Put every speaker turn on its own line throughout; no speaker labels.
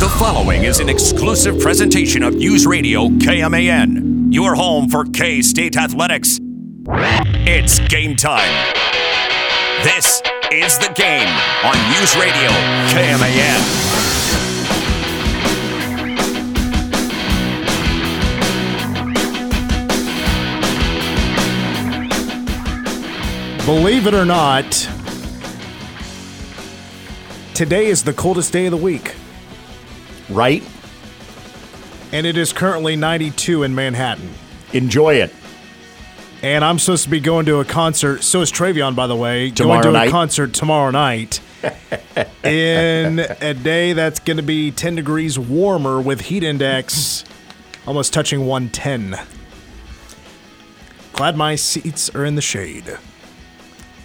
The following is an exclusive presentation of News Radio KMAN, your home for K State Athletics. It's game time. This is the game on News Radio KMAN.
Believe it or not, today is the coldest day of the week,
right?
and it is currently 92 in Manhattan.
Enjoy it.
And I'm supposed to be going to a concert. So is Travion, by the way.
Tomorrow
going to
night?
a concert tomorrow night. in a day that's going to be 10 degrees warmer with heat index almost touching 110. Glad my seats are in the shade.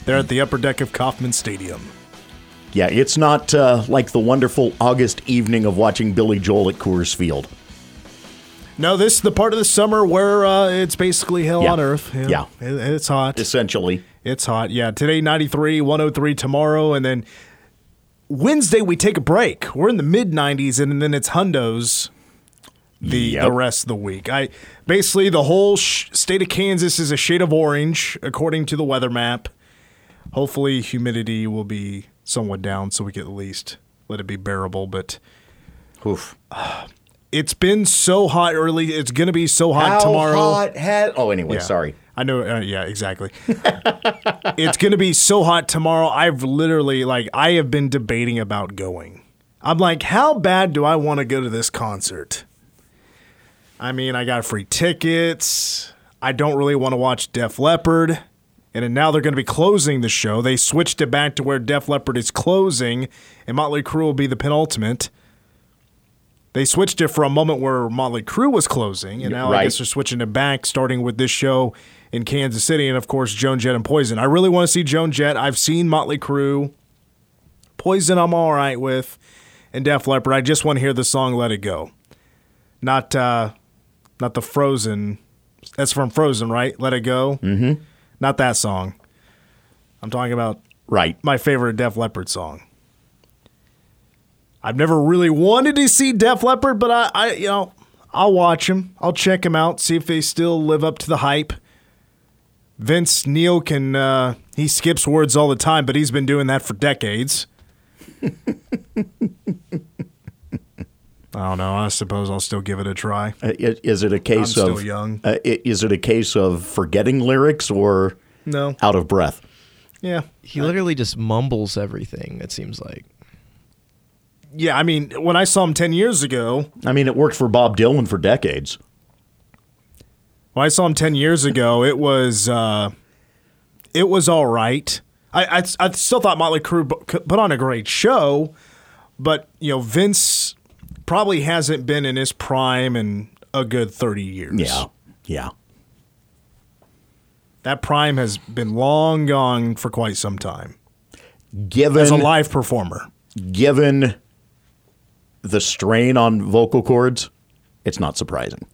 They're at the upper deck of Kauffman Stadium.
Yeah, it's not uh, like the wonderful August evening of watching Billy Joel at Coors Field.
No, this is the part of the summer where uh, it's basically hell
Yeah.
on earth.
Yeah.
It- it's hot.
Essentially,
It's hot. Yeah, today 93, 103 tomorrow, and then Wednesday we take a break. We're in the mid 90s, and then it's hundos the
Yep.
the rest of the week. I basically the whole sh- state of Kansas is a shade of orange according to the weather map. Hopefully, humidity will be somewhat down, so we can at least let it be bearable. But
oof.
it's been so hot early. It's going to be so hot
How
tomorrow.
hot had? Oh, anyway,
Yeah.
sorry.
I know. Uh, yeah, exactly. it's going to be so hot tomorrow. I've literally, like, I have been debating about going. I'm like, how bad do I want to go to this concert? I mean, I got free tickets. I don't really want to watch Def Leppard. And now they're going to be closing the show. They switched it back to where Def Leppard is closing, and Motley Crue will be the penultimate. They switched it for a moment where Motley Crue was closing, and now I guess they're switching it back, starting with this show in Kansas City, and of course Joan Jett and Poison. I really want to see Joan Jett. I've seen Motley Crue. Poison, I'm all right with, and Def Leppard. I just want to hear the song "Let It Go," not uh, not the Frozen. That's from Frozen, right? Let It Go. Mm-hmm. Not that song. I'm talking about
Right.
my favorite Def Leppard song. I've never really wanted to see Def Leppard, but I, I you know, I'll watch them. I'll check them out, see if they still live up to the hype. Vince Neil can uh, he skips words all the time, but he's been doing that for decades. I don't know. I suppose I'll still give it a try.
Uh, Is it a case
still
of
young.
Uh, is it a case of forgetting lyrics or
No.
out of breath?
Yeah.
He literally just mumbles everything, it seems like.
Yeah, I mean, when I saw him 10 years ago,
I mean, it worked for Bob Dylan for decades.
When I saw him ten years ago, it was uh, it was all right. I, I I still thought Motley Crue put on a great show, but you know Vince probably hasn't been in his prime in a good thirty years.
Yeah. Yeah.
that prime has been long gone for quite some time
Given
as a live performer.
given the strain on vocal cords, it's not surprising.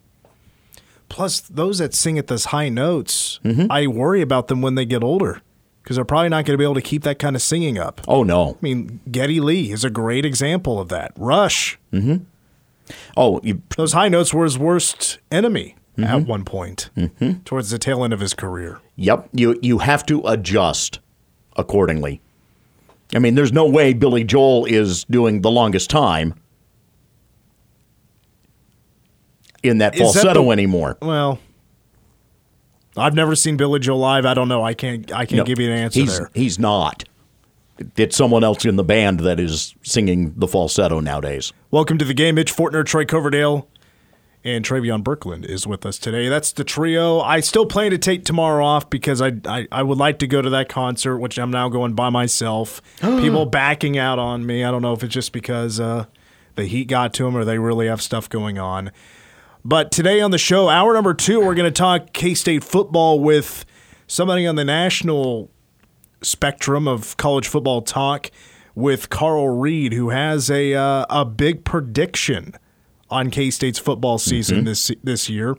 Plus, those that sing at those high notes,
Mm-hmm.
I worry about them when they get older because they're probably not going to be able to keep that kind of singing up.
Oh no.
I mean, Geddy Lee is a great example of that. Rush.
Oh, you,
Those high notes were his worst enemy
Mm-hmm.
at one point towards the tail end of his career.
Yep, you you have to adjust accordingly. I mean, there's no way Billy Joel is doing the longest time in that falsetto
the-
anymore.
Well, I've never seen Billy Joel live. I don't know. I can't. I can't
No,
give you an answer
he's,
there.
He's not. It's someone else in the band that is singing the falsetto nowadays.
Welcome to the game. Mitch Fortner, Troy Coverdale, and Travion Birkland is with us today. That's the trio. I still plan to take tomorrow off because I, I I would like to go to that concert, which I'm now going by myself. People backing out on me. I don't know if it's just because uh, the heat got to them or they really have stuff going on. But today on the show, hour number two, we're going to talk K State football with somebody on the national spectrum of college football talk with Carl Reed, who has a uh, a big prediction on K State's football season this this year.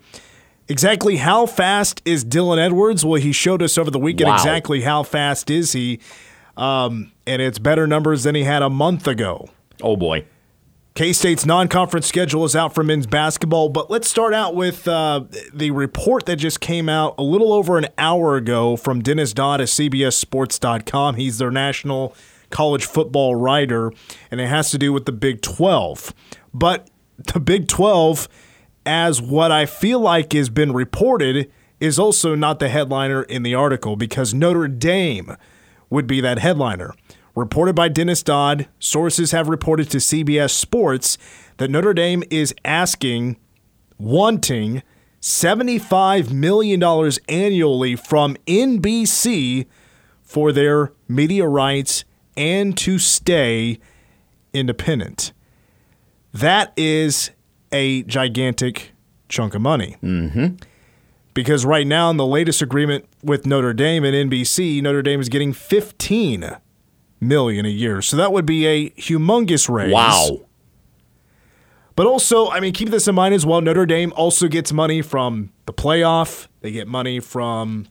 Exactly how fast is Dylan Edwards? Well, he showed us over the weekend
Wow.
exactly how fast is he, um, and it's better numbers than he had a month ago.
Oh boy.
K State's non conference schedule is out for men's basketball, but let's start out with uh, the report that just came out a little over an hour ago from Dennis Dodd at CBSSports.com. He's their national college football writer, and it has to do with the Big 12. But the Big 12, as what I feel like has been reported, is also not the headliner in the article because Notre Dame would be that headliner. Reported by Dennis Dodd, sources have reported to CBS Sports that Notre Dame is asking, wanting $75 million annually from NBC for their media rights and to stay independent. That is a gigantic chunk of money. Mm-hmm. Because right now, in the latest agreement with Notre Dame and NBC, Notre Dame is getting 15 million a year. So that would be a humongous raise.
Wow.
But also, I mean, keep this in mind as well. Notre Dame also gets money from the playoff. They get money from,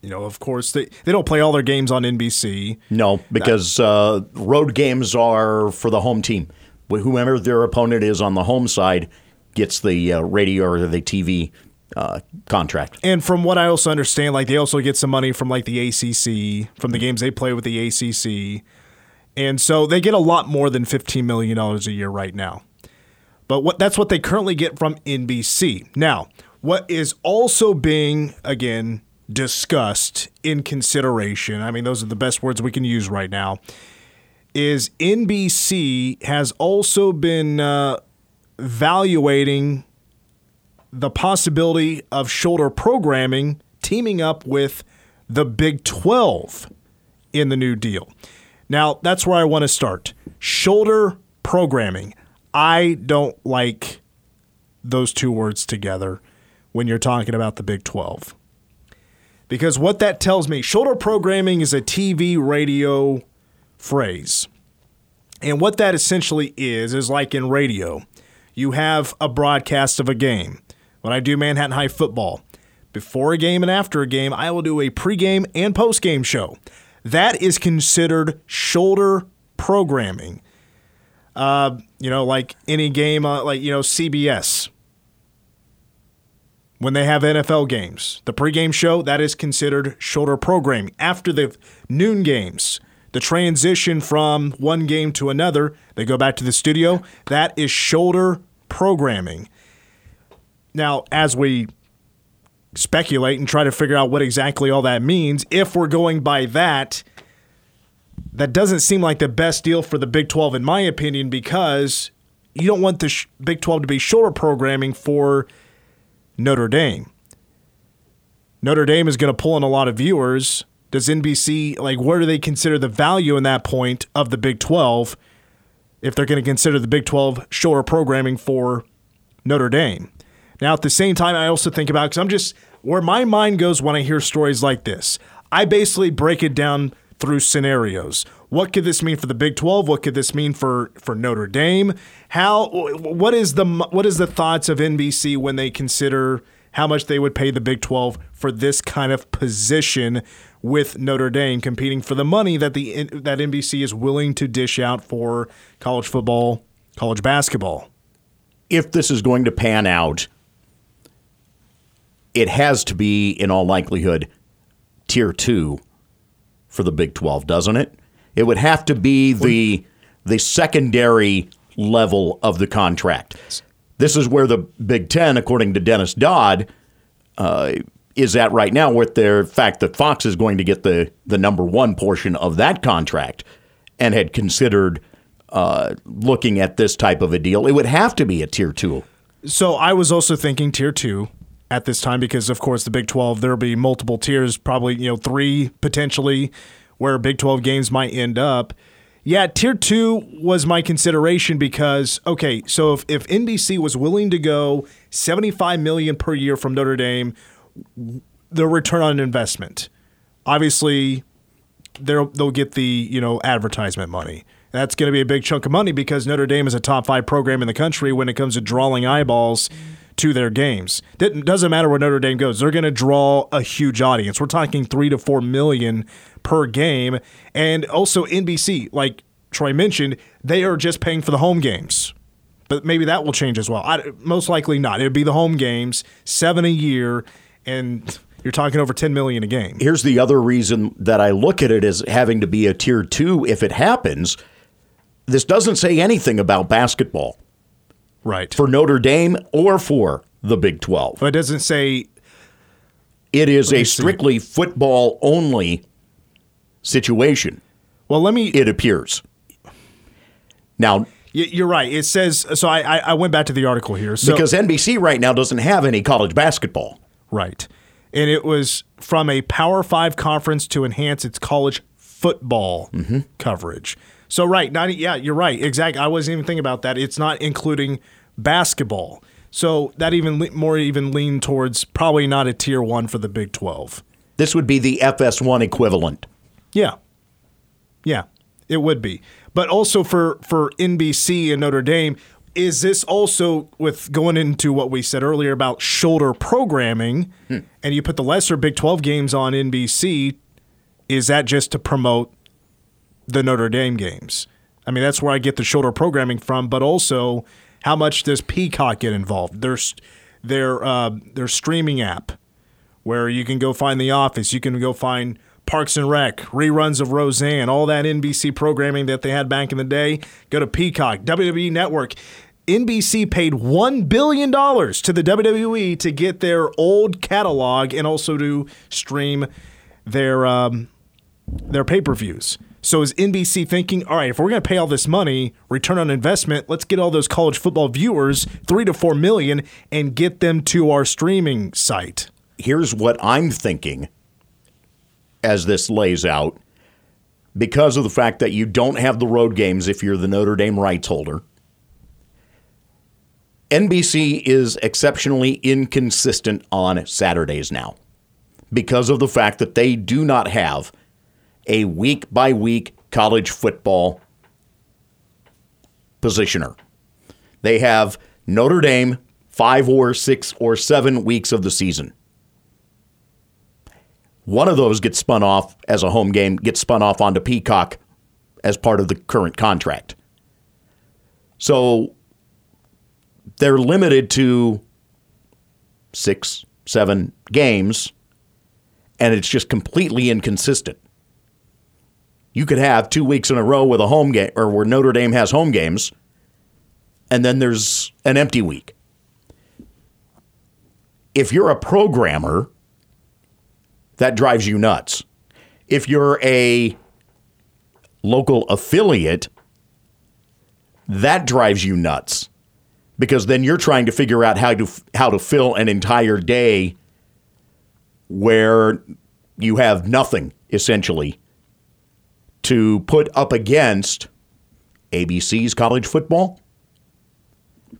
you know, of course, they, they don't play all their games on NBC.
No, because uh, road games are for the home team. Whoever their opponent is on the home side gets the uh, radio or the TV uh, contract.
And from what I also understand, like they also get some money from like the ACC from the games they play with the ACC, and so they get a lot more than fifteen million dollars a year right now. But what that's what they currently get from NBC. Now, what is also being again discussed in consideration, I mean those are the best words we can use right now, is NBC has also been uh, evaluating the possibility of shoulder programming teaming up with the Big 12 in the new deal. Now, that's where I want to start. Shoulder programming. I don't like those two words together when you're talking about the Big 12. Because what that tells me, shoulder programming is a TV radio phrase. And what that essentially is, is like in radio, you have a broadcast of a game when I do Manhattan High football. Before a game and after a game, I will do a pregame and postgame show. That is considered shoulder programming. Uh, you know, like any game, uh, like, you know, CBS. When they have NFL games, the pregame show, that is considered shoulder programming. After the noon games, the transition from one game to another, they go back to the studio, that is shoulder programming. Now, as we speculate and try to figure out what exactly all that means, if we're going by that, that doesn't seem like the best deal for the Big 12, in my opinion, because you don't want the sh- Big 12 to be shoulder programming for Notre Dame. Notre Dame is going to pull in a lot of viewers. Does NBC, like, where do they consider the value in that point of the Big 12 if they're going to consider the Big 12 shoulder programming for Notre Dame? Now, at the same time, I also think about because I'm just where my mind goes when I hear stories like this. I basically break it down through scenarios. What could this mean for the Big 12? What could this mean for for Notre Dame? How what is the what is the thoughts of NBC when they consider how much they would pay the Big 12 for this kind of position with Notre Dame competing for the money that the that NBC is willing to dish out for college football, college basketball?
If this is going to pan out, it has to be, in all likelihood, tier two for the Big 12, doesn't it? It would have to be the the secondary level of the contract. This is where the Big Ten, according to Dennis Dodd, uh, is at right now, with the fact that Fox is going to get the, the number one portion of that contract and had considered uh, looking at this type of a deal. It would have to be a tier two.
So I was also thinking tier two at this time because, of course, the Big 12, there'll be multiple tiers, probably, you know, three potentially where Big 12 games might end up. Yeah, tier two was my consideration because, okay, so if, if NBC was willing to go 75 million per year from Notre Dame, the return on investment, obviously they'll, they'll get the, you know, advertisement money. That's going to be a big chunk of money because Notre Dame is a top five program in the country when it comes to drawing eyeballs. To their games. It doesn't matter where Notre Dame goes; they're going to draw a huge audience. We're talking three to four million per game, and also NBC. Like Troy mentioned, they are just paying for the home games. But maybe that will change as well. I, most likely not. It would be the home games, seven a year, and you're talking over 10 million a game.
Here's the other reason that I look at it as having to be a tier two if it happens. This doesn't say anything about basketball
Right.
for Notre Dame or for the Big 12.
but it doesn't say
It is a strictly football only situation,
well, let me
it appears. Now,
you're right. It says so I I, I went back to the article here. So
because NBC right now doesn't have any college basketball.
Right. And it was from a Power Five conference to enhance its college football mm-hmm. coverage. So, right. Not, yeah, you're right. Exactly. I wasn't even thinking about that. It's not including basketball. So, that even le- more even lean towards probably not a tier one for the Big 12.
This would be the FS1 equivalent.
Yeah. Yeah, it would be. But also for for NBC and Notre Dame, is this also with going into what we said earlier about shoulder programming hmm. and you put the lesser Big 12 games on NBC, is that just to promote the Notre Dame games? I mean, that's where I get the shoulder programming from, but also how much does Peacock get involved? There's their uh, their streaming app where you can go find The Office, you can go find Parks and Rec, reruns of Roseanne, all that NBC programming that they had back in the day. Go to Peacock, WWE Network. NBC paid $1 billion to the WWE to get their old catalog and also to stream their um, their pay-per-views. So is NBC thinking, all right, if we're going to pay all this money, return on investment, let's get all those college football viewers, 3 to 4 million and get them to our streaming site.
Here's what I'm thinking as this lays out because of the fact that you don't have the road games if you're the Notre Dame rights holder. NBC is exceptionally inconsistent on Saturdays now because of the fact that they do not have a week by week college football positioner. They have Notre Dame five or six or seven weeks of the season. One of those gets spun off as a home game, gets spun off onto Peacock as part of the current contract. So they're limited to six, seven games, and it's just completely inconsistent. You could have two weeks in a row with a home game, or where Notre Dame has home games, and then there's an empty week. If you're a programmer, that drives you nuts. If you're a local affiliate, that drives you nuts because then you're trying to figure out how to how to fill an entire day where you have nothing essentially to put up against ABC's college football.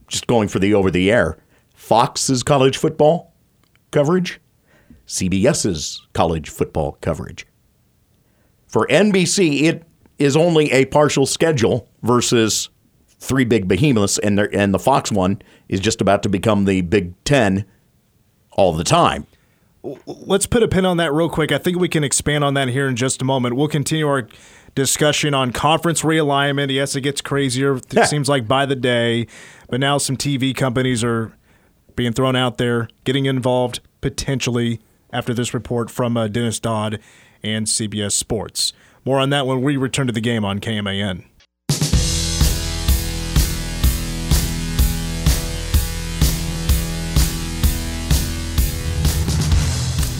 Just going for the over the air. Fox's college football coverage. CBS's college football coverage. For NBC, it is only a partial schedule versus three big behemoths, and, and the Fox one is just about to become the Big Ten all the time.
Let's put a pin on that real quick. I think we can expand on that here in just a moment. We'll continue our discussion on conference realignment. Yes, it gets crazier. It
Yeah.
seems like by the day, but now some TV companies are being thrown out there, getting involved potentially after this report from uh, Dennis Dodd and CBS Sports. More on that when we return to the game on KMAN.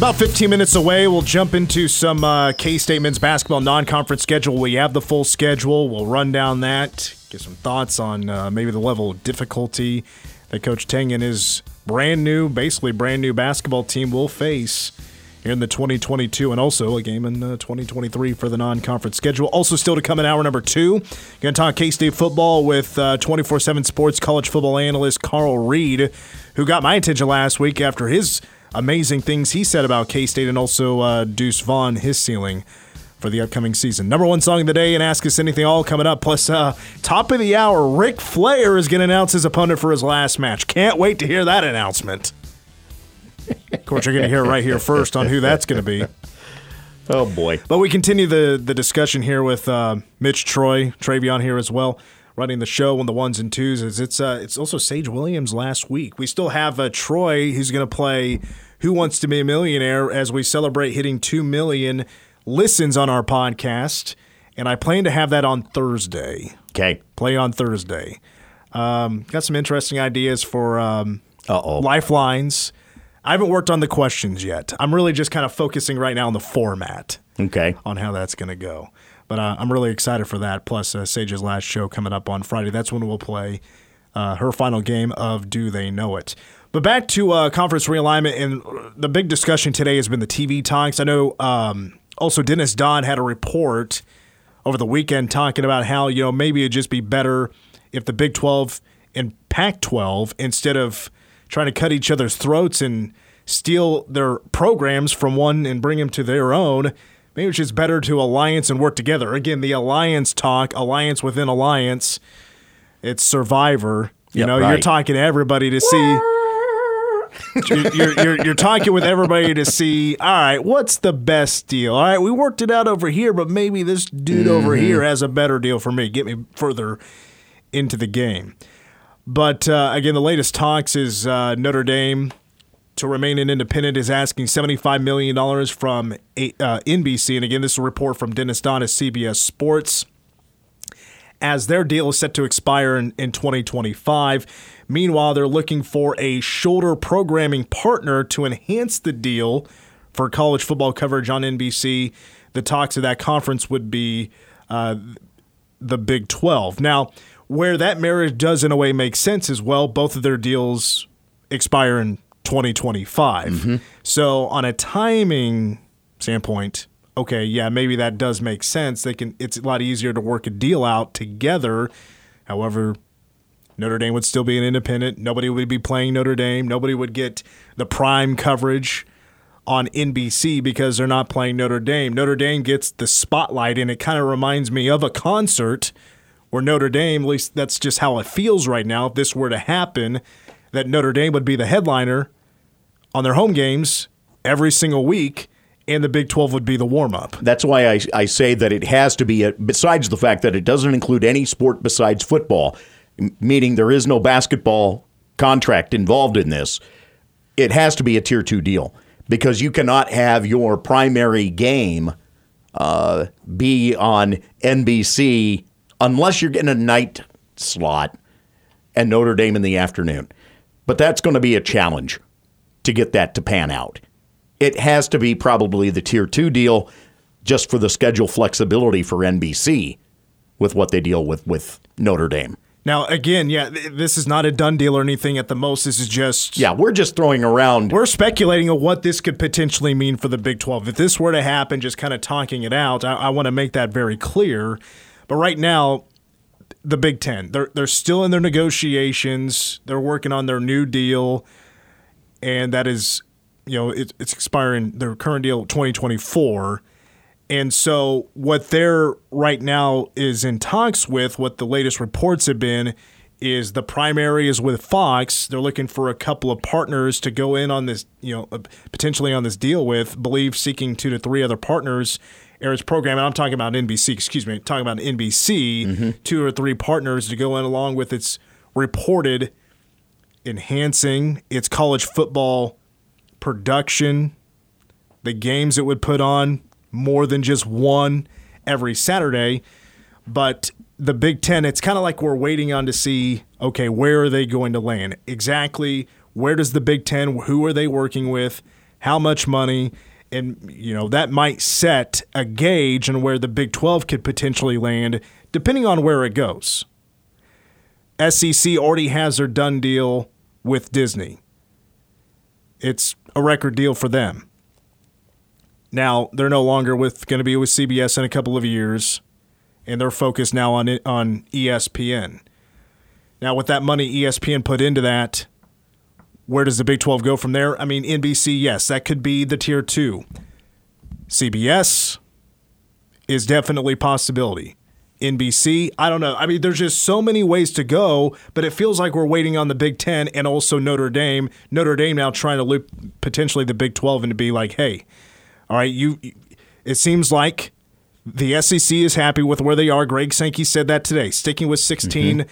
About 15 minutes away, we'll jump into some uh, K State men's basketball non conference schedule. We have the full schedule. We'll run down that, get some thoughts on uh, maybe the level of difficulty that Coach Tang and his brand new, basically brand new basketball team will face in the 2022 and also a game in uh, 2023 for the non conference schedule. Also, still to come in hour number two, going to talk K State football with 24 7 sports college football analyst Carl Reed, who got my attention last week after his amazing things he said about K State and also uh, Deuce Vaughn, his ceiling for the upcoming season. Number one song of the day and Ask Us Anything all coming up. Plus, uh, top of the hour, Ric Flair is going to announce his opponent for his last match. Can't wait to hear that announcement. Of course, you're going to hear it right here first on who that's going to be.
Oh boy.
But we continue the the discussion here with uh, Mitch Troy, Travion here as well, running the show on the ones and twos. Is it's uh, it's also Sage Williams last week. We still have uh, Troy who's going to play Who Wants to Be a Millionaire as we celebrate hitting two million listens on our podcast, and I plan to have that on Thursday.
Okay.
Play on Thursday. Um, got some interesting ideas for um, lifelines. I haven't worked on the questions yet. I'm really just kind of focusing right now on the format
Okay.
on how that's going to go. But uh, I'm really excited for that. Plus, uh, Sage's last show coming up on Friday. That's when we'll play uh, her final game of Do They Know It. But back to uh, conference realignment, and the big discussion today has been the TV talks. I know um, also Dennis Dodd had a report over the weekend talking about how you know maybe it'd just be better if the Big 12 and Pac 12 instead of trying to cut each other's throats and steal their programs from one and bring them to their own. Maybe it's just better to alliance and work together. Again, the alliance talk, alliance within alliance. It's Survivor. You
Yep,
know, you're talking to everybody to see. You're, you're, you're, you're talking with everybody to see, all right, what's the best deal? All right, we worked it out over here, but maybe this dude over here has a better deal for me. Get me further into the game. But uh, again, the latest talks is uh, Notre Dame to remain an independent is asking $75 million from a- uh, NBC. And again, this is a report from Dennis Dodd at CBS Sports as their deal is set to expire in, in 2025. Meanwhile, they're looking for a shoulder programming partner to enhance the deal for college football coverage on NBC. The talks of that conference would be uh, the Big 12. Now, where that marriage does in a way make sense as well, both of their deals expire in 2025. So, on a timing standpoint, okay, yeah, maybe that does make sense. They can it's a lot easier to work a deal out together. However, Notre Dame would still be an independent. Nobody would be playing Notre Dame. Nobody would get the prime coverage on NBC because they're not playing Notre Dame. Notre Dame gets the spotlight, and it kind of reminds me of a concert where Notre Dame, at least that's just how it feels right now. If this were to happen, that Notre Dame would be the headliner on their home games every single week, and the Big 12 would be the warm up.
That's why I, I say that it has to be, a, besides the fact that it doesn't include any sport besides football, meaning there is no basketball contract involved in this, it has to be a tier two deal because you cannot have your primary game uh, be on NBC unless you're getting a night slot and Notre Dame in the afternoon. But that's going to be a challenge to get that to pan out. It has to be probably the tier two deal just for the schedule flexibility for NBC with what they deal with with Notre Dame.
Now, again, yeah, th- this is not a done deal or anything at the most. This is just.
Yeah, we're just throwing around.
We're speculating on what this could potentially mean for the Big 12. If this were to happen, just kind of talking it out, I, I want to make that very clear. But right now, the Big Ten, they're, they're still in their negotiations. They're working on their new deal. And that is, you know, it, it's expiring their current deal 2024. And so, what they're right now is in talks with, what the latest reports have been, is the primary is with Fox. They're looking for a couple of partners to go in on this, you know, uh, potentially on this deal with. Believe seeking two to three other partners Eric's program. And I'm talking about NBC. Excuse me, talking about NBC. Two or three partners to go in along with its reported enhancing its college football production, the games it would put on more than just one every Saturday. But the Big Ten, it's kind of like we're waiting on to see, okay, where are they going to land? Exactly where does the Big Ten, who are they working with, how much money? And, you know, that might set a gauge on where the Big 12 could potentially land, depending on where it goes. SEC already has their done deal with Disney. It's a record deal for them. Now they're no longer with going to be with CBS in a couple of years, and they're focused now on on ESPN. Now with that money ESPN put into that, where does the Big 12 go from there? I mean NBC, yes, that could be the tier 2. CBS is definitely possibility. NBC, I don't know. I mean, there's just so many ways to go, but it feels like we're waiting on the Big Ten and also Notre Dame. Notre Dame now trying to loop potentially the Big 12 and to be like, hey, all right, you It seems like the SEC is happy with where they are. Greg Sankey said that today, sticking with 16. Mm-hmm.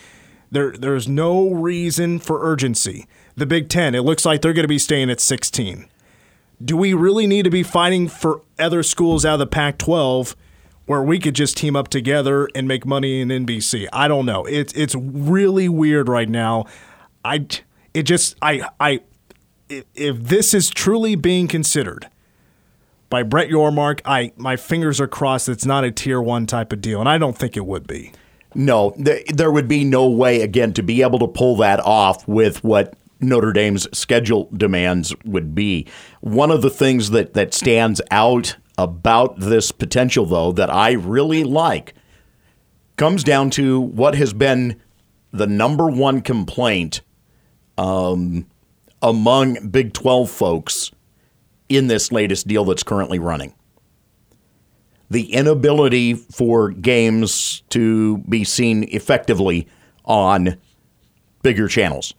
There, there's no reason for urgency. The Big Ten, it looks like they're going to be staying at 16. Do we really need to be fighting for other schools out of the Pac 12 where we could just team up together and make money in NBC? I don't know. It's it's really weird right now. I it just I I if this is truly being considered by Brett Yormark, I my fingers are crossed it's not a tier one type of deal, and I don't think it would be.
No, th- there would be no way again to be able to pull that off with what Notre Dame's schedule demands would be. One of the things that that stands out about this potential though that I really like comes down to what has been the number one complaint um, among Big 12 folks in this latest deal that's currently running the inability for games to be seen effectively on bigger channels.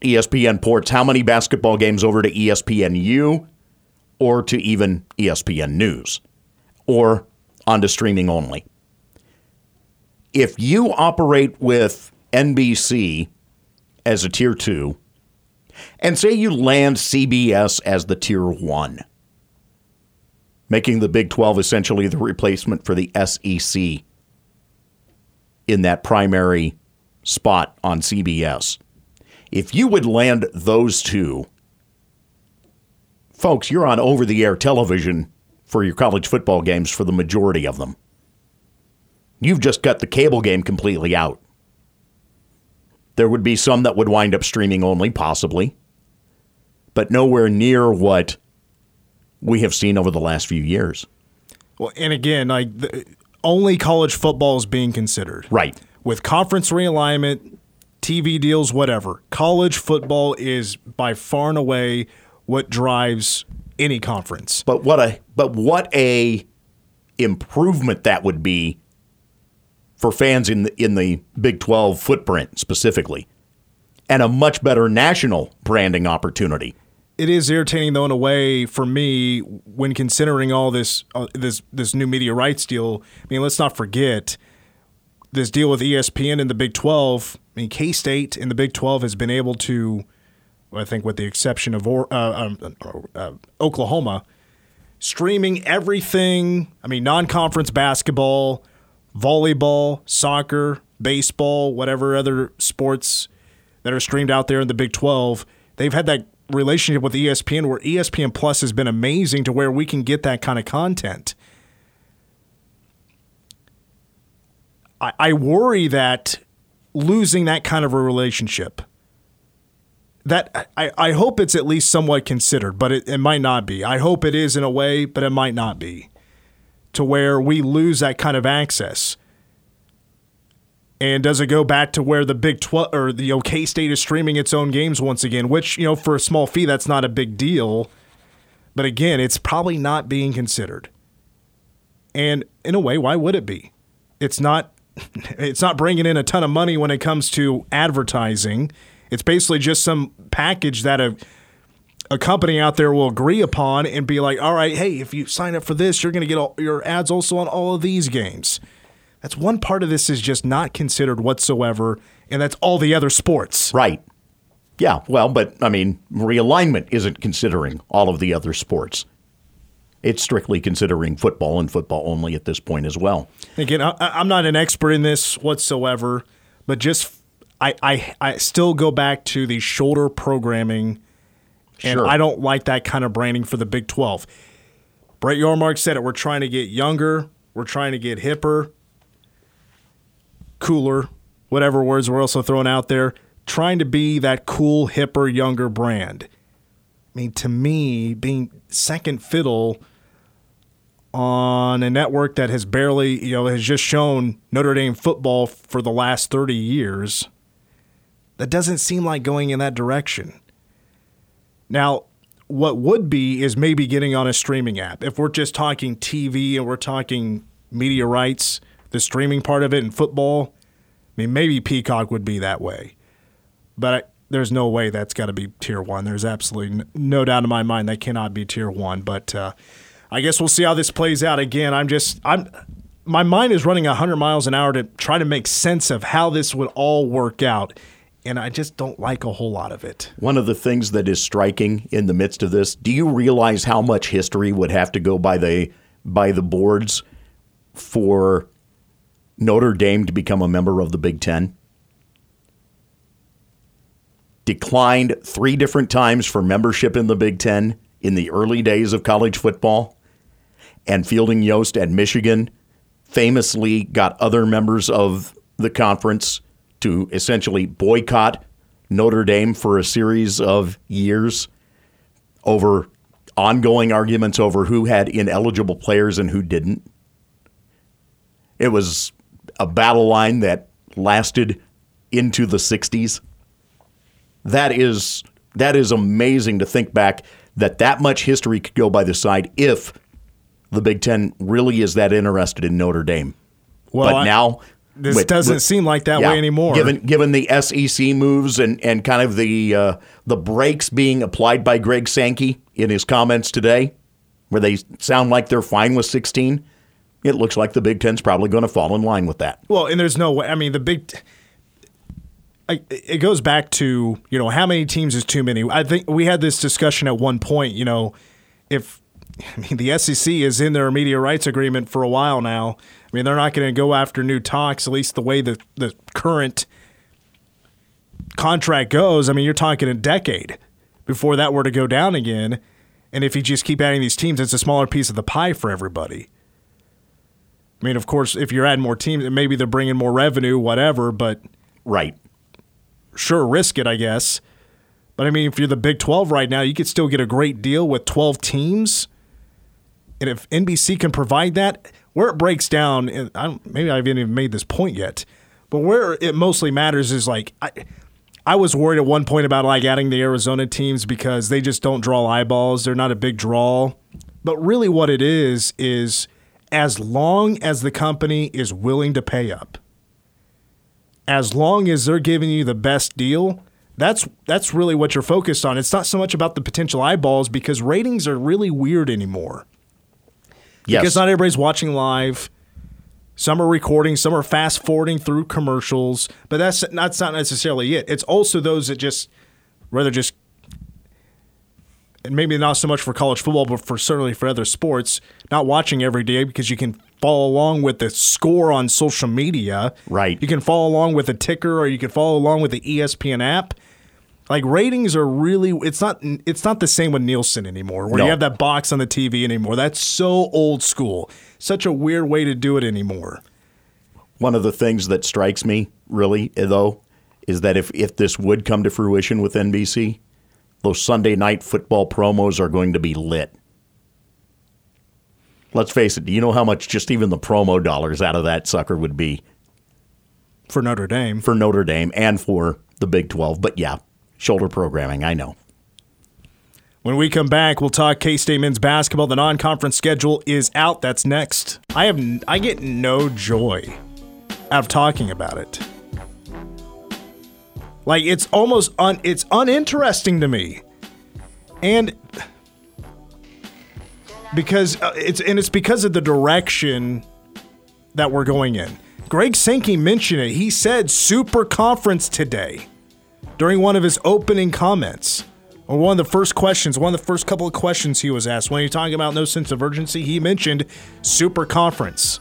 ESPN ports how many basketball games over to ESPNU or to even ESPN News or onto streaming only. If you operate with NBC as a tier 2 and say you land CBS as the tier 1 making the Big 12 essentially the replacement for the SEC in that primary spot on CBS. If you would land those two, folks, you're on over the air television for your college football games for the majority of them. You've just got the cable game completely out. There would be some that would wind up streaming only, possibly, but nowhere near what we have seen over the last few years.
Well, and again, like the, only college football is being considered.
Right.
With conference realignment, TV deals, whatever, college football is by far and away what drives any conference.
But what a but what a improvement that would be for fans in the, in the Big 12 footprint specifically. And a much better national branding opportunity.
It is irritating though in a way for me when considering all this uh, this this new media rights deal. I mean, let's not forget this deal with ESPN in the Big 12. I mean, K State in the Big 12 has been able to, I think, with the exception of or, uh, um, uh, Oklahoma, streaming everything. I mean, non-conference basketball, volleyball, soccer, baseball, whatever other sports that are streamed out there in the Big 12. They've had that relationship with ESPN where ESPN Plus has been amazing to where we can get that kind of content. I, I worry that losing that kind of a relationship that I, I hope it's at least somewhat considered, but it, it might not be. I hope it is in a way, but it might not be. To where we lose that kind of access. And does it go back to where the Big 12 or the OK State is streaming its own games once again, which, you know, for a small fee, that's not a big deal. But again, it's probably not being considered. And in a way, why would it be? It's not it's not bringing in a ton of money when it comes to advertising. It's basically just some package that a a company out there will agree upon and be like, "All right, hey, if you sign up for this, you're going to get all, your ads also on all of these games." That's one part of this is just not considered whatsoever, and that's all the other sports.
Right. Yeah, well, but I mean, realignment isn't considering all of the other sports. It's strictly considering football and football only at this point as well.
Again, I, I'm not an expert in this whatsoever, but just I, I, I still go back to the shoulder programming, and
Sure.
I don't like that kind of branding for the Big 12. Brett Yormark said it. We're trying to get younger. We're trying to get hipper, cooler, whatever words we're also throwing out there. Trying to be that cool, hipper, younger brand. I mean, to me, being second fiddle on a network that has barely, you know, has just shown Notre Dame football for the last 30 years, that doesn't seem like going in that direction. Now, what would be is maybe getting on a streaming app. If we're just talking TV and we're talking media rights, the streaming part of it in football, I mean, maybe Peacock would be that way. But I, there's no way that's got to be tier one. There's absolutely no doubt in my mind that cannot be tier one. But uh, I guess we'll see how this plays out. Again, I'm just I'm my mind is running 100 miles an hour to try to make sense of how this would all work out. And I just don't like a whole lot of it.
One of the things that is striking in the midst of this, do you realize how much history would have to go by the by the boards for Notre Dame to become a member of the Big Ten? Declined three different times for membership in the Big Ten in the early days of college football. And Fielding Yost at Michigan famously got other members of the conference to essentially boycott Notre Dame for a series of years over ongoing arguments over who had ineligible players and who didn't. It was a battle line that lasted into the 60s. That is that is amazing to think back that that much history could go by the side if the Big Ten really is that interested in Notre Dame.
Well,
but
I-
now
This
with-
doesn't
with-
seem like that
yeah,
way anymore.
Given given the SEC moves and, and kind of the uh, the brakes being applied by Greg Sankey in his comments today, where they sound like they're fine with 16, it looks like the Big Ten's probably going to fall in line with that.
Well, and there's no way. I mean, the big. I, it goes back to you know how many teams is too many. I think we had this discussion at one point. You know, if I mean the SEC is in their media rights agreement for a while now. I mean they're not going to go after new talks. At least the way the the current contract goes. I mean you're talking a decade before that were to go down again. And if you just keep adding these teams, it's a smaller piece of the pie for everybody. I mean, of course, if you're adding more teams, maybe they're bringing more revenue, whatever. But
Right.
sure, risk it, I guess. But I mean, if you're the Big 12 right now, you could still get a great deal with 12 teams. And if NBC can provide that, where it breaks down, and I don't, maybe I haven't even made this point yet, but where it mostly matters is like, I, I was worried at one point about like adding the Arizona teams because they just don't draw eyeballs. They're not a big draw. But really, what it is, is as long as the company is willing to pay up, as long as they're giving you the best deal, that's that's really what you're focused on. It's not so much about the potential eyeballs because ratings are really weird anymore.
Yes.
Because not everybody's watching live. Some are recording, some are fast forwarding through commercials, but that's that's not necessarily it. It's also those that just rather just and maybe not so much for college football, but for certainly for other sports, not watching every day because you can follow along with the score on social media.
Right.
You can follow along with a ticker or you can follow along with the ESPN app. Like ratings are really it's not it's not the same with Nielsen anymore where
No.
you have that box on the TV anymore. That's so old school. Such a weird way to do it anymore.
One of the things that strikes me, really, though, is that if, if this would come to fruition with NBC, those Sunday night football promos are going to be lit. Let's face it, do you know how much just even the promo dollars out of that sucker would be
For Notre Dame.
for Notre Dame and for the Big 12? But yeah, shoulder programming, I know.
When we come back, we'll talk K State men's basketball. The non conference schedule is out. That's next. I have I get no joy out of talking about it. Like it's almost un it's uninteresting to me. And because uh, it's and it's because of the direction that we're going in. Greg Sankey mentioned it. He said super conference today during one of his opening comments. Or one of the first questions, one of the first couple of questions he was asked when you're talking about no sense of urgency, he mentioned super conference.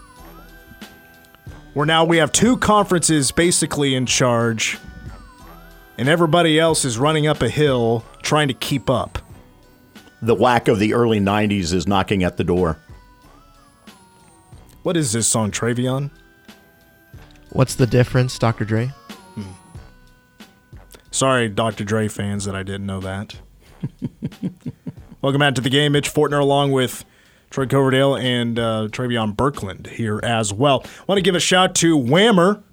Where now we have two conferences basically in charge, and everybody else is running up a hill trying to keep up.
The whack of the early 90s is knocking at the door.
What is this song, Travion?
What's the difference, Dr. Dre?
Sorry, Dr. Dre fans, that I didn't know that. Welcome back to the game. Mitch Fortner along with Troy Coverdale and uh, Travion Birkland here as well. want to give a shout to Whammer.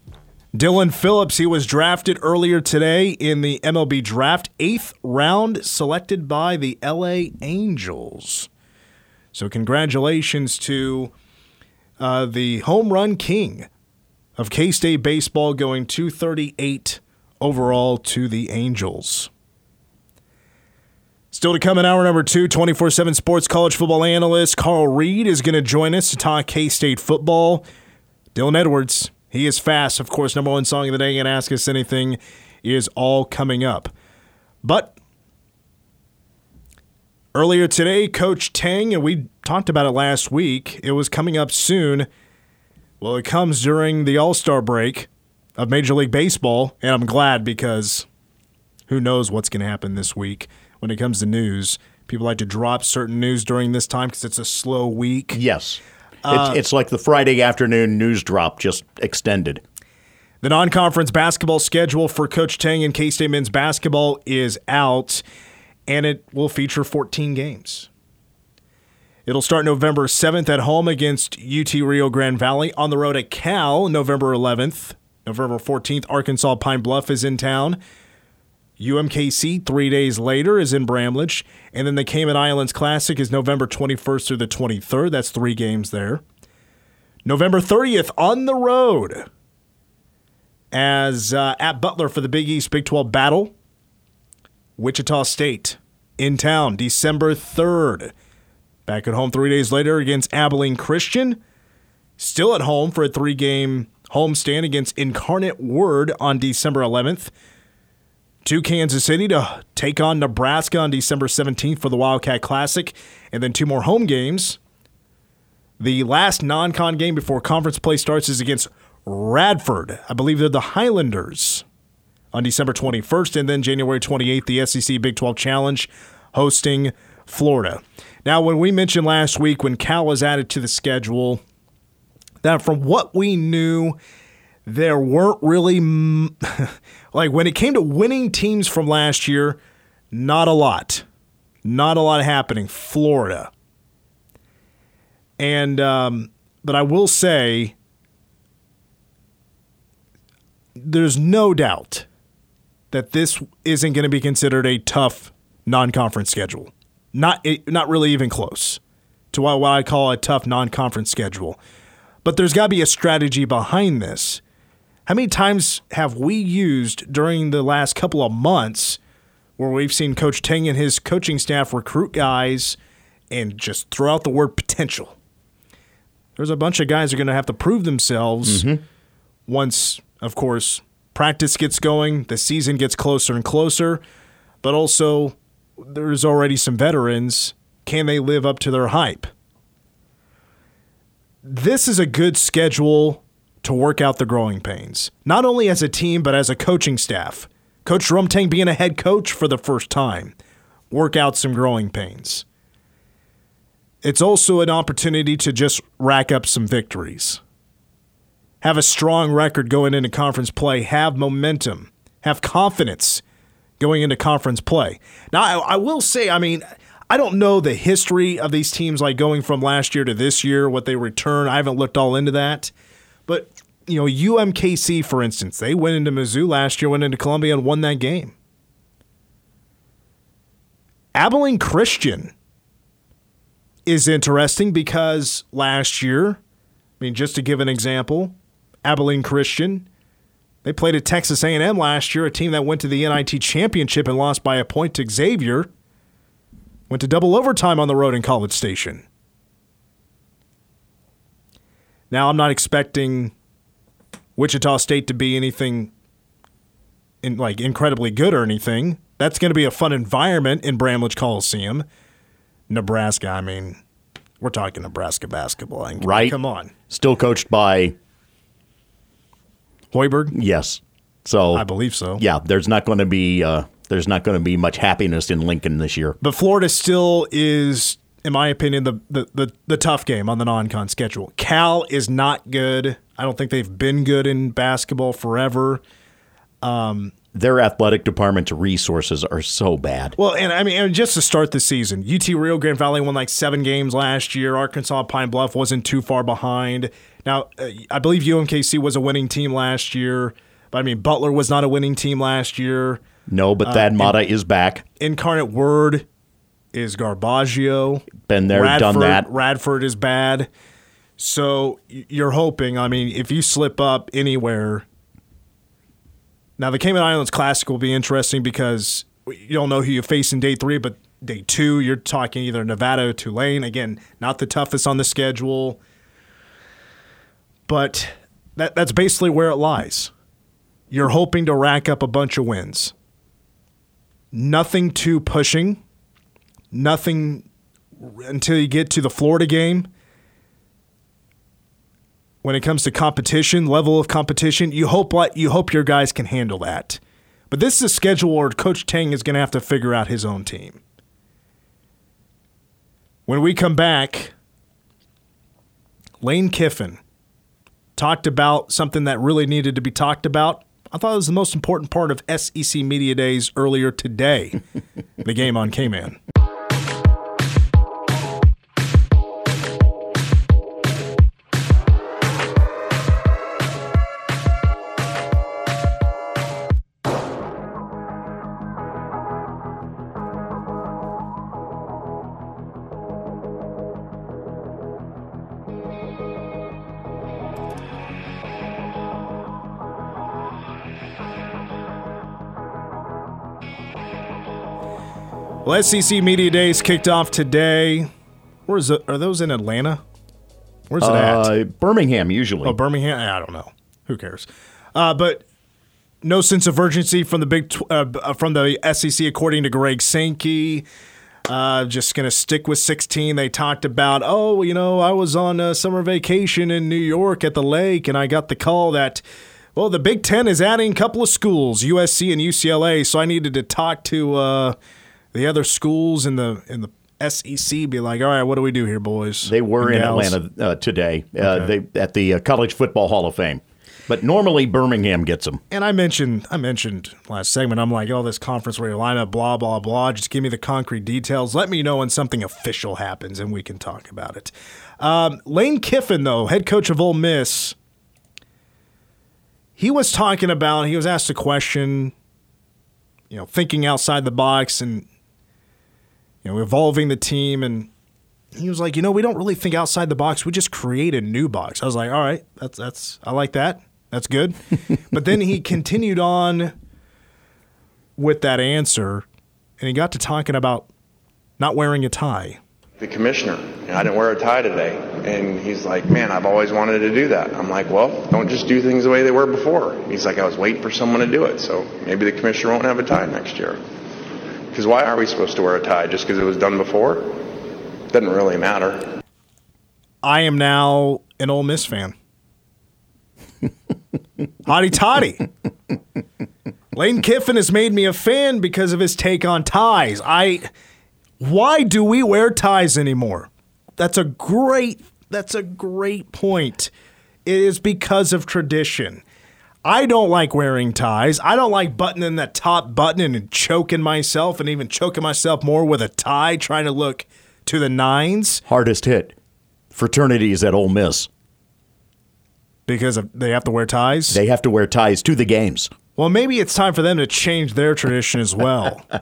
Dylan Phillips, he was drafted earlier today in the MLB draft, eighth round, selected by the LA Angels. So, congratulations to uh, the home run king of K State baseball, going 238 overall to the Angels. Still to come in hour number two, 24 7 sports college football analyst Carl Reed is going to join us to talk K State football. Dylan Edwards, he is fast. Of course, number one song of the day and Ask Us Anything is all coming up. But earlier today, Coach Tang, and we talked about it last week, it was coming up soon. Well, it comes during the All Star break of Major League Baseball, and I'm glad because who knows what's going to happen this week when it comes to news. People like to drop certain news during this time because it's a slow week.
Yes. it's, uh, it's like the Friday afternoon news drop just extended.
The non conference basketball schedule for Coach Tang and K State men's basketball is out, and it will feature 14 games. It'll start November 7th at home against UT Rio Grande Valley, on the road at Cal November 11th. November 14th, Arkansas Pine Bluff is in town. UMKC three days later is in Bramlage. And then the Cayman Islands Classic is November 21st through the 23rd. That's three games there. November 30th on the road as uh, at Butler for the Big East Big 12 battle. Wichita State in town December 3rd. Back at home three days later against Abilene Christian. Still at home for a three game homestand against Incarnate Word on December 11th. To Kansas City to take on Nebraska on December 17th for the Wildcat Classic. And then two more home games. The last non con game before conference play starts is against Radford. I believe they're the Highlanders on December 21st. And then January 28th, the SEC Big 12 Challenge hosting Florida. Now, when we mentioned last week when Cal was added to the schedule, that from what we knew, there weren't really, like when it came to winning teams from last year, not a lot. Not a lot happening. Florida. And, um, but I will say, there's no doubt that this isn't going to be considered a tough non-conference schedule. Not not really even close to what, I call a tough non-conference schedule. But there's got to be a strategy behind this. How many times have we used during the last couple of months where we've seen Coach Tang and his coaching staff recruit guys and just throw out the word potential? There's a bunch of guys that are going to have to prove themselves mm-hmm. once, of course, practice gets going, the season gets closer and closer, but also there's already some veterans. Can they live up to their hype? This is a good schedule to work out the growing pains, not only as a team, but as a coaching staff. Coach Jerome Tang being a head coach for the first time, work out some growing pains. It's also an opportunity to just rack up some victories. Have a strong record going into conference play, have momentum, have confidence going into conference play. Now, I, I will say, I mean, I don't know the history of these teams, like going from last year to this year, what they return. I haven't looked all into that. But, you know, UMKC, for instance, they went into Mizzou last year, went into Columbia, and won that game. Abilene Christian is interesting because last year, I mean, just to give an example, Abilene Christian, they played at Texas A&M last year, a team that went to the NIT championship and lost by a point to Xavier. Went to double overtime on the road in College Station. Now, I'm not expecting Wichita State to be anything in, like incredibly good or anything. That's going to be a fun environment in Bramlage Coliseum. Nebraska, I mean, we're talking Nebraska basketball. I mean,
Right.
Come on.
Still coached by,
Hoiberg?
yes. So,
I believe so.
yeah, there's not going to be. Uh, there's not going to be much happiness in Lincoln this year.
But Florida still is, in my opinion, the, the, the, the tough game on the non con schedule. Cal is not good. I don't think they've been good in basketball forever.
Their athletic department's resources are so bad.
Well, and I mean, and just to start the season, UT Rio Grande Valley won like seven games last year. Arkansas Pine Bluff wasn't too far behind. Now, uh, I believe UMKC was a winning team last year, but I mean, Butler was not a winning team last year.
No, but uh, Thad Matta is back.
Incarnate Word is Garbaggio.
Been there, done
Radford-
that.
Radford is bad. So you're hoping, I mean, if you slip up anywhere. Now, the Cayman Islands Classic will be interesting because you don't know who you face in day three, but day two, you're talking either Nevada or Tulane. Again, not the toughest on the schedule, but that, that's basically where it lies. You're hoping to rack up a bunch of wins. Nothing too pushing, nothing until you get to the Florida game. When it comes to competition, level of competition, you hope you hope your guys can handle that. But this is a schedule where Coach Tang is going to have to figure out his own team. When we come back, Lane Kiffin talked about something that really needed to be talked about. I thought it was the most important part of SEC Media Days earlier today, the game on K Man. Well, SEC Media Days kicked off today. Where's it? Are those in Atlanta? Where's it at?
Uh, Birmingham usually.
Oh, Birmingham. I don't know. Who cares? Uh, but no sense of urgency from the big tw- uh, from the SEC, according to Greg Sankey. Uh, just gonna stick with 16. They talked about, oh, you know, I was on a summer vacation in New York at the lake, and I got the call that, well, the Big Ten is adding a couple of schools, USC and UCLA. So I needed to talk to uh, the other schools in the in the SEC. Be like, all right, what do we do here, boys?
They were in
gals?"
Atlanta uh, today. Uh, They at the uh, College Football Hall of Fame, but normally Birmingham gets them.
And I mentioned, I mentioned last segment. I'm like, oh, this conference where you line up, blah blah blah. Just give me the concrete details. Let me know when something official happens, and we can talk about it. Um, Lane Kiffin, though, head coach of Ole Miss, he was talking about. He was asked a question, you know, thinking outside the box and you know, evolving the team, and he was like, you know, we don't really think outside the box. We just create a new box. I was like, all right, that's that's I like that. That's good. but then he continued on with that answer, and he got to talking about not wearing a tie.
the commissioner. And I didn't wear a tie today. And he's like, man, I've always wanted to do that. I'm like, well, don't just do things the way they were before. He's like, I was waiting for someone to do it. So maybe the commissioner won't have a tie next year. Because why are we supposed to wear a tie? Just because it was done before? Doesn't really matter.
I am now an Ole Miss fan. Hotty toddy. Lane Kiffin has made me a fan because of his take on ties. I why do we wear ties anymore? That's a great that's a great point. It is because of tradition. I don't like wearing ties. I don't like buttoning that top button and choking myself and even choking myself more with a tie trying to look to the nines.
Hardest hit fraternities at Ole Miss.
because of, they have to wear ties.
They have to wear ties to the games.
well, maybe it's time for them to change their tradition as well.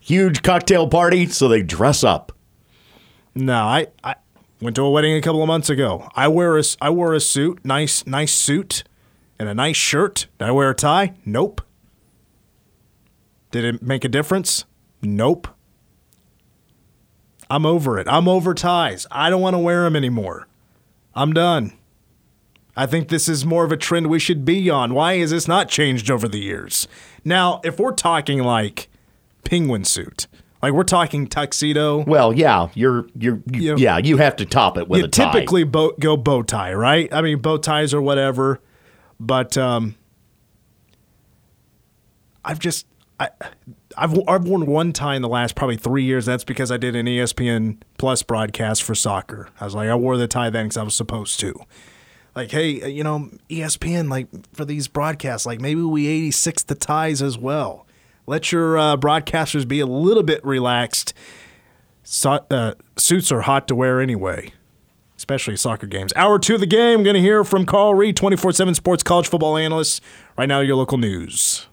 Huge cocktail party, so they dress up.
no, I, I went to a wedding a couple of months ago. I wear a I wore a suit, nice nice suit, and a nice shirt. Did I wear a tie? Nope. Did it make a difference? Nope. I'm over it. I'm over ties. I don't want to wear them anymore. I'm done. I think this is more of a trend we should be on. Why has this not changed over the years? Now, if we're talking like penguin suit, like we're talking tuxedo,
Well, yeah, you're you're you,
Yeah.
yeah, you have to top it with
you
a tie.
typically bo- go bow tie, right? I mean, bow ties or whatever. But um, I've just I I've I've worn one tie in the last probably three years. That's because I did an ESPN Plus broadcast for soccer. I was like, I wore the tie then because I was supposed to. Like, hey, you know, ESPN, like for these broadcasts, like maybe we 86 the ties as well. Let your uh, broadcasters be a little bit relaxed. So, uh, suits are hot to wear anyway, especially soccer games. Hour two of the game, going to hear from Carl Reed, 24 7 sports college football analyst. Right now, your local news.